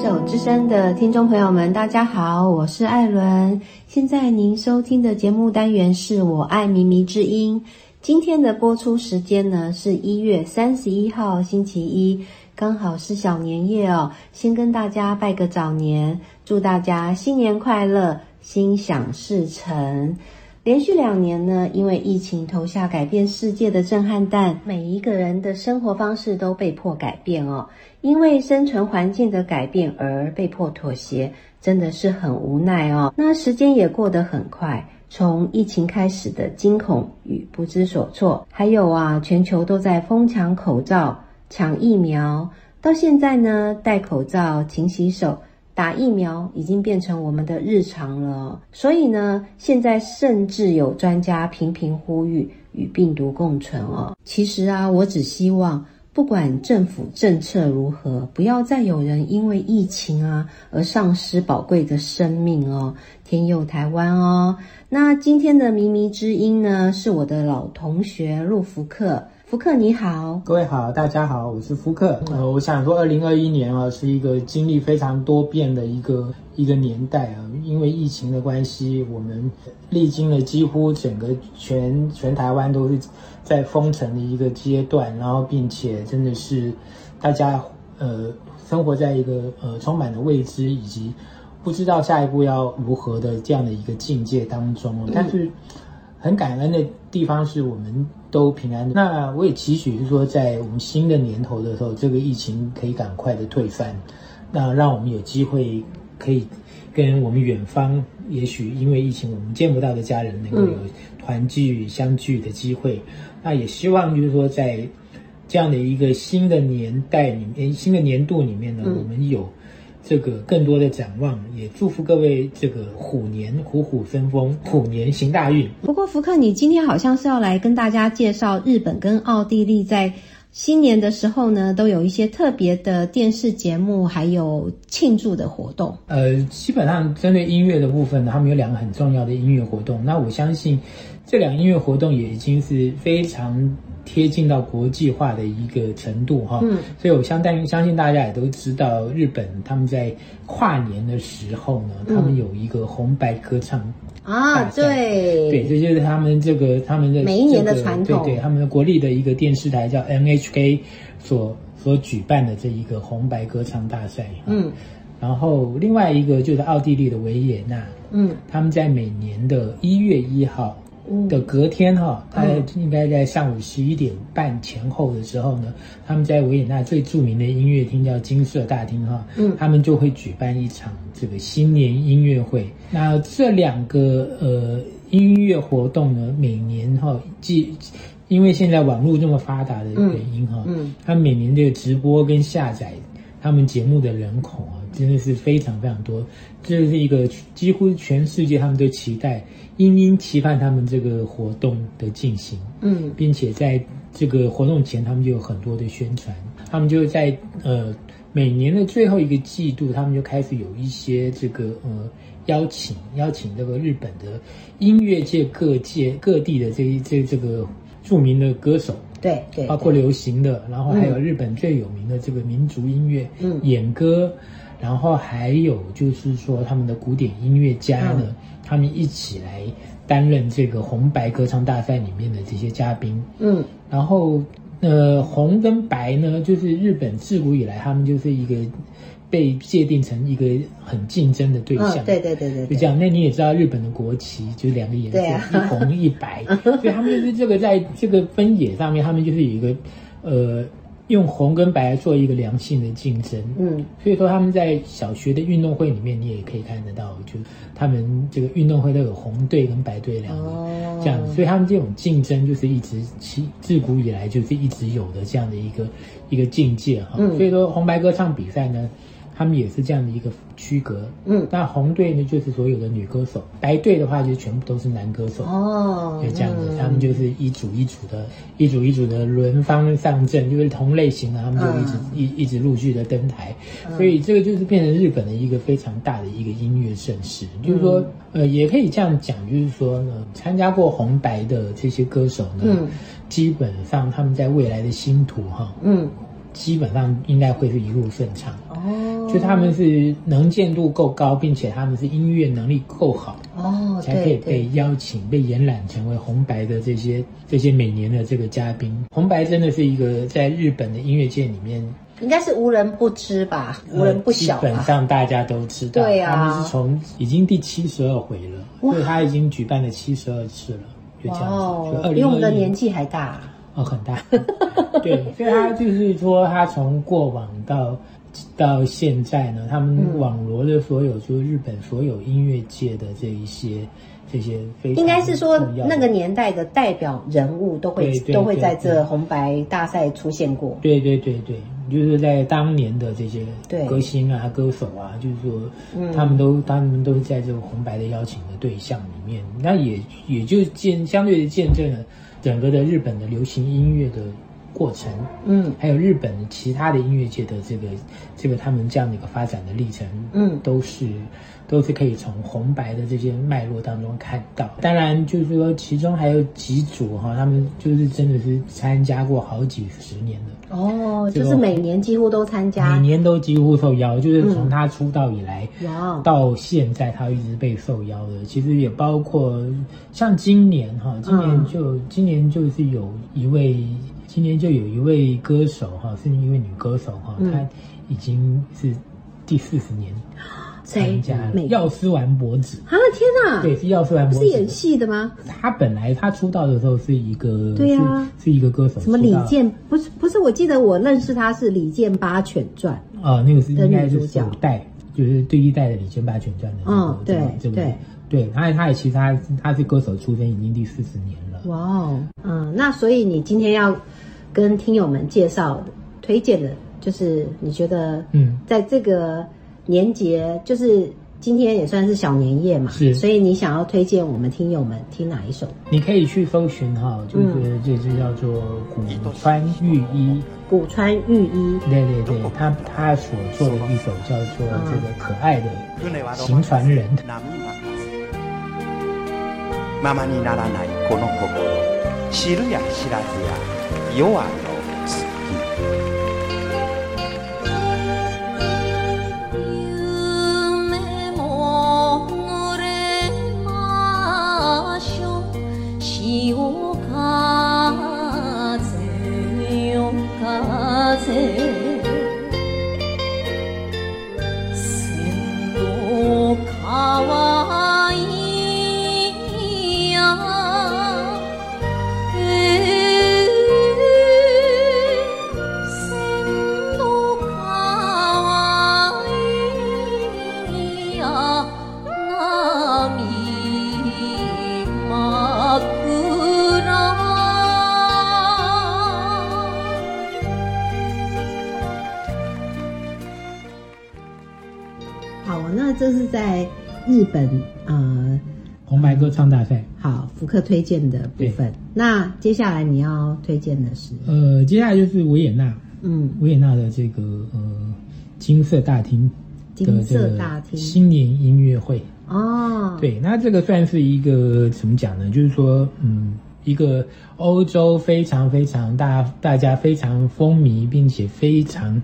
手之声的听众朋友们，大家好，我是艾伦。现在您收听的节目单元是我爱靡靡之音。今天的播出时间呢是一月三十一号星期一，刚好是小年夜哦。先跟大家拜个早年，祝大家新年快乐，心想事成。连续两年呢，因为疫情投下改变世界的震撼弹，每一个人的生活方式都被迫改变哦。因为生存环境的改变而被迫妥协，真的是很无奈哦。那时间也过得很快，从疫情开始的惊恐与不知所措，还有啊，全球都在疯抢口罩、抢疫苗，到现在呢，戴口罩、勤洗手。打疫苗已经变成我们的日常了，所以呢，现在甚至有专家频频呼吁与病毒共存哦。其实啊，我只希望，不管政府政策如何，不要再有人因为疫情啊而丧失宝贵的生命哦。天佑台湾哦！那今天的靡靡之音呢，是我的老同学陆福克。福克你好，各位好，大家好，我是福克。呃，我想说，二零二一年啊，是一个经历非常多变的一个一个年代啊。因为疫情的关系，我们历经了几乎整个全全台湾都是在封城的一个阶段，然后并且真的是大家呃生活在一个呃充满了未知以及不知道下一步要如何的这样的一个境界当中。但是很感恩的地方是我们。都平安。那我也期许是说，在我们新的年头的时候，这个疫情可以赶快的退散，那让我们有机会可以跟我们远方，也许因为疫情我们见不到的家人，能够有团聚相聚的机会。那也希望就是说，在这样的一个新的年代里面，新的年度里面呢，我们有。这个更多的展望，也祝福各位这个虎年虎虎生风，虎年行大运。不过福克，你今天好像是要来跟大家介绍日本跟奥地利在新年的时候呢，都有一些特别的电视节目，还有庆祝的活动。呃，基本上针对音乐的部分呢，他们有两个很重要的音乐活动。那我相信这两个音乐活动也已经是非常。贴近到国际化的一个程度哈，嗯，所以我相当相信大家也都知道，日本他们在跨年的时候呢，他们有一个红白歌唱啊，对对，这就是他们这个他们的每一年的传统，对对，他们的国立的一个电视台叫 NHK 所所举办的这一个红白歌唱大赛，嗯，然后另外一个就是奥地利的维也纳，嗯，他们在每年的一月一号。的隔天哈，大概应该在上午十一点半前后的时候呢，他们在维也纳最著名的音乐厅叫金色大厅哈，嗯，他们就会举办一场这个新年音乐会。那这两个呃音乐活动呢，每年哈，既因为现在网络这么发达的原因哈，嗯，他每年这个直播跟下载他们节目的人口啊，真的是非常非常多，这是一个几乎全世界他们都期待。殷殷期盼他们这个活动的进行，嗯，并且在这个活动前，他们就有很多的宣传。他们就在呃每年的最后一个季度，他们就开始有一些这个呃邀请邀请这个日本的音乐界各界各地的这这这个著名的歌手，对对，包括流行的，然后还有日本最有名的这个民族音乐，嗯，演歌，然后还有就是说他们的古典音乐家呢。他们一起来担任这个红白歌唱大赛里面的这些嘉宾，嗯，然后呃红跟白呢，就是日本自古以来他们就是一个被界定成一个很竞争的对象，对对对对，就这样。那你也知道日本的国旗就是两个颜色，一红一白，所以他们就是这个在这个分野上面，他们就是有一个呃。用红跟白做一个良性的竞争，嗯，所以说他们在小学的运动会里面，你也可以看得到，就他们这个运动会都有红队跟白队两个这样，所以他们这种竞争就是一直其自古以来就是一直有的这样的一个一个境界哈，所以说红白歌唱比赛呢。他们也是这样的一个区隔，嗯，那红队呢就是所有的女歌手，白队的话就全部都是男歌手，哦，就这样子，他们就是一组一组的，一组一组的轮番上阵，就是同类型的，他们就一直一一直陆续的登台，所以这个就是变成日本的一个非常大的一个音乐盛世，就是说，呃，也可以这样讲，就是说呢，参加过红白的这些歌手呢，基本上他们在未来的星途哈，嗯。基本上应该会是一路顺畅。哦，就他们是能见度够高，并且他们是音乐能力够好，哦，才可以被邀请、被延揽成为红白的这些这些每年的这个嘉宾。红白真的是一个在日本的音乐界里面。应该是无人不知吧，无人不晓。基本上大家都知道，对啊，他们是从已经第七十二回了，所以他已经举办了七十二次了，就这样子。就比我们的年纪还大哦，很大。对，所以他就是说，他从过往到到现在呢，他们网罗的所有就是日本所有音乐界的这一些。这些非应该是说那个年代的代表人物都会都会在这红白大赛出现过。对对对对，就是在当年的这些歌星啊、歌手啊，就是说他们都他们都在这个红白的邀请的对象里面，那也也就见相对的见证了整个的日本的流行音乐的过程，嗯，还有日本其他的音乐界的这个这个他们这样的一个发展的历程，嗯，都是。都是可以从红白的这些脉络当中看到，当然就是说其中还有几组哈，他们就是真的是参加过好几十年的。哦，就是每年几乎都参加，每年都几乎受邀，就是从他出道以来到现在，他一直被受邀的。其实也包括像今年哈，今年就今年就是有一位，今年就有一位歌手哈，是一位女歌手哈，她已经是第四十年。参加药师丸博子啊！天哪，对，是药师丸博子，是演戏的吗？她本来她出道的时候是一个，对呀，是一个歌手。什么李健？不是不是，我记得我认识他是《李健八犬传》啊，那个是应该是五代，就是第一代的《李健八犬传》的。嗯，对对对，他他也其实他他是歌手出身，已经第四十年了。哇哦，嗯，那所以你今天要跟听友们介绍推荐的，就是你觉得嗯，在这个。年节就是今天也算是小年夜嘛，是，所以你想要推荐我们听友们听哪一首？你可以去搜寻哈，就是这支叫做古川御一。古川御一，对对对，他他所做的一首叫做这个可爱的行船人。知るや知らずや夜はの月。夢もぐれましょ潮風よ風本呃，红白歌唱大赛，好，福克推荐的部分。那接下来你要推荐的是？呃，接下来就是维也纳，嗯，维也纳的这个呃金色大厅，金色大厅新年音乐会哦。对，那这个算是一个怎么讲呢？就是说，嗯，一个欧洲非常非常大，大家非常风靡，并且非常。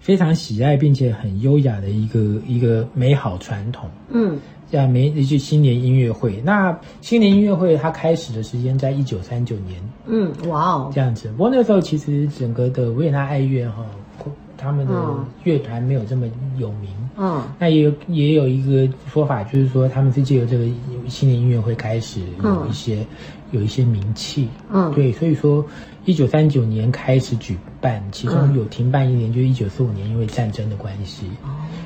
非常喜爱并且很优雅的一个一个美好传统，嗯，这样每一句新年音乐会。那新年音乐会它开始的时间在一九三九年，嗯，哇哦，这样子。不过那时候其实整个的维也纳爱乐哈，他们的乐团没有这么有名，嗯，那也有也有一个说法，就是说他们是借由这个新年音乐会开始有一些有一些名气，嗯，对，所以说。一九三九年开始举办，其中有停办一年，就是一九四五年因为战争的关系，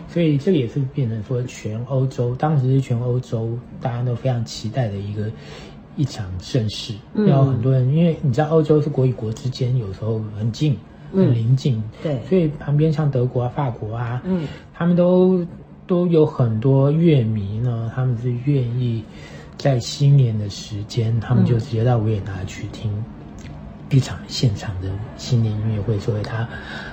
所以这个也是变成说全欧洲，当时是全欧洲大家都非常期待的一个一场盛事。然后很多人，因为你知道欧洲是国与国之间有时候很近、很临近，对，所以旁边像德国啊、法国啊，嗯，他们都都有很多乐迷呢，他们是愿意在新年的时间，他们就直接到维也纳去听。一场现场的新年音乐会，作为他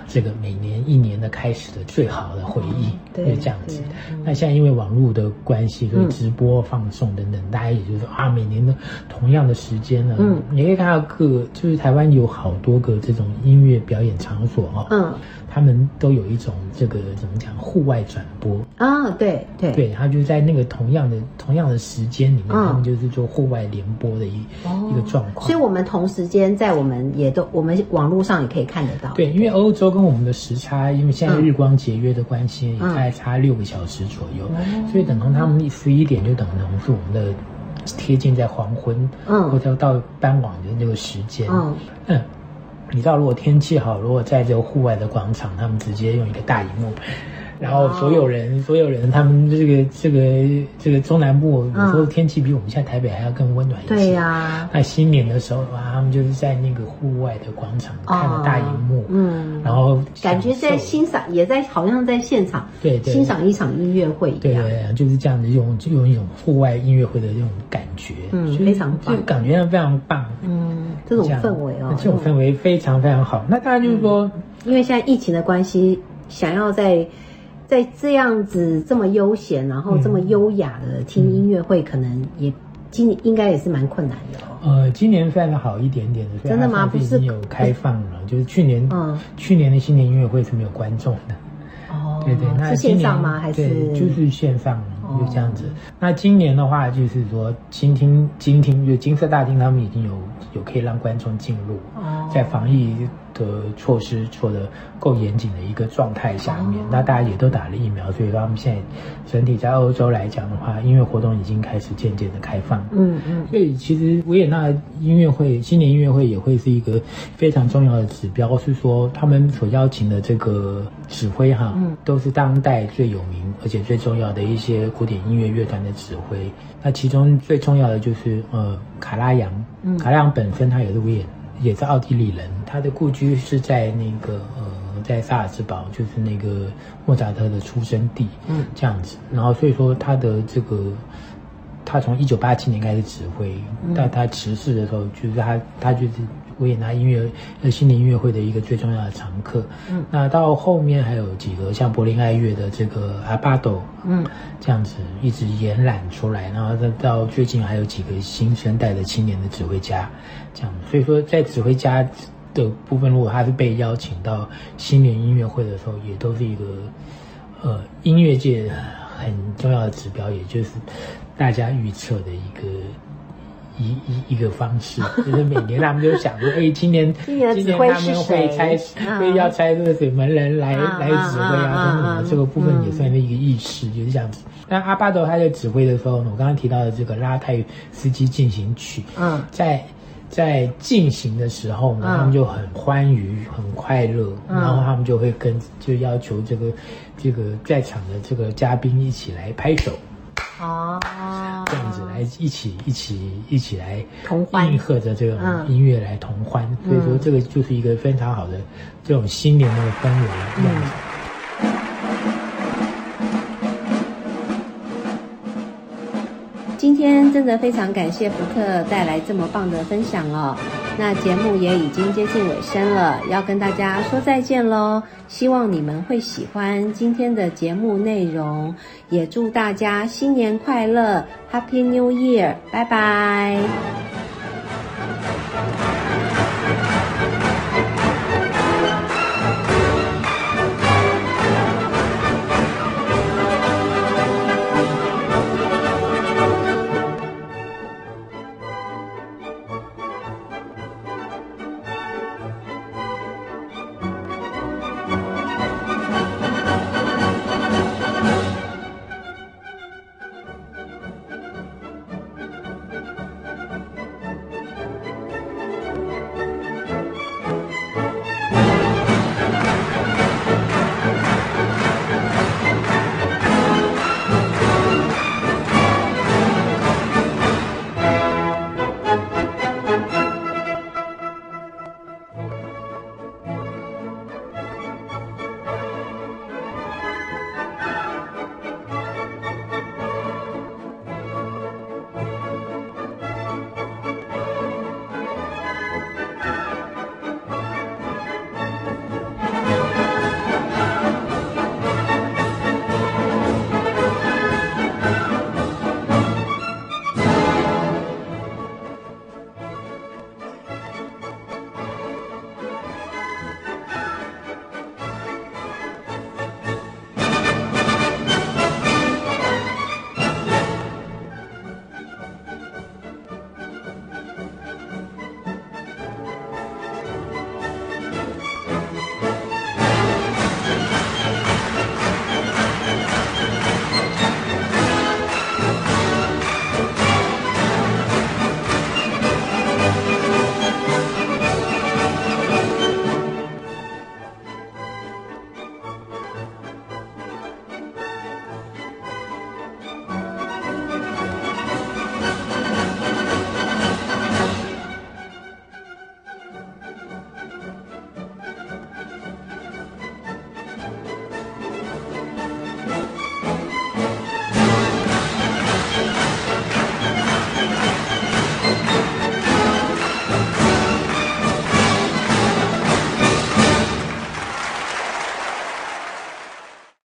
这个每年一年的开始的最好的回忆，对，这样子。那现在因为网络的关系，所以直播放送等等，大家也就是说啊，每年的同样的时间呢，嗯，你可以看到各就是台湾有好多个这种音乐表演场所哦，嗯。他们都有一种这个怎么讲户外转播啊？对对对，他就在那个同样的同样的时间里面，他们就是做户外联播的一一个状况。所以，我们同时间在我们也都我们网络上也可以看得到。对，因为欧洲跟我们的时差，因为现在日光节约的关系，也大概差六个小时左右，所以等同他们十一点就等同是我们的贴近在黄昏，嗯，或者到傍晚的那个时间，嗯。你知道，如果天气好，如果在这个户外的广场，他们直接用一个大荧幕。然后所有人，所有人，他们这个这个这个中南部，有时候天气比我们现在台北还要更温暖一些。对呀。那新年的时候啊，他们就是在那个户外的广场看着大荧幕，嗯，然后感觉在欣赏，也在好像在现场，对对，欣赏一场音乐会一样。对，就是这样子用用一种户外音乐会的这种感觉，嗯，非常棒，就感觉上非常棒，嗯，这种氛围哦，这种氛围非常非常好。那当然就是说，因为现在疫情的关系，想要在在这样子这么悠闲，然后这么优雅的听音乐会，可能也今年应该也是蛮困难的哦。呃，今年算是好一点点的，真的吗？不是有开放了，就是去年，嗯，去年的新年音乐会是没有观众的。哦，对对，那是线上吗？还是就是线上？就这样子。那今年的话，就是说，金厅、金厅就金色大厅，他们已经有有可以让观众进入，在防疫。的措施做的够严谨的一个状态下面，那大家也都打了疫苗，所以他们现在整体在欧洲来讲的话，音乐活动已经开始渐渐的开放。嗯嗯，所以其实维也纳音乐会新年音乐会也会是一个非常重要的指标，是说他们所邀请的这个指挥哈，都是当代最有名而且最重要的一些古典音乐乐团的指挥。那其中最重要的就是呃卡拉扬，卡拉扬本身他也是维也。也是奥地利人，他的故居是在那个呃，在萨尔茨堡，就是那个莫扎特的出生地，嗯，这样子。然后所以说他的这个，他从一九八七年开始指挥，到他辞世的时候，就是他他就是。维也纳音乐呃新年音乐会的一个最重要的常客，嗯，那到后面还有几个像柏林爱乐的这个阿巴斗，嗯，这样子一直延揽出来，然后再到最近还有几个新生代的青年的指挥家，这样，所以说在指挥家的部分，如果他是被邀请到新年音乐会的时候，也都是一个呃音乐界很重要的指标，也就是大家预测的一个。一一一个方式，就是每年他们就想说，哎，今年今年他们会拆，会要拆这个水门人来来指挥啊，等等，这个部分也算是一个意识，就是这样子。那阿巴多他在指挥的时候呢，我刚刚提到的这个拉泰斯基进行曲，嗯，在在进行的时候呢，他们就很欢愉、很快乐，然后他们就会跟就要求这个这个在场的这个嘉宾一起来拍手。哦，这样子来一起一起一起来同欢，应和着这种音乐来同欢，所以说这个就是一个非常好的这种新年的氛围样子。真的非常感谢福克带来这么棒的分享哦。那节目也已经接近尾声了，要跟大家说再见喽。希望你们会喜欢今天的节目内容，也祝大家新年快乐，Happy New Year！拜拜。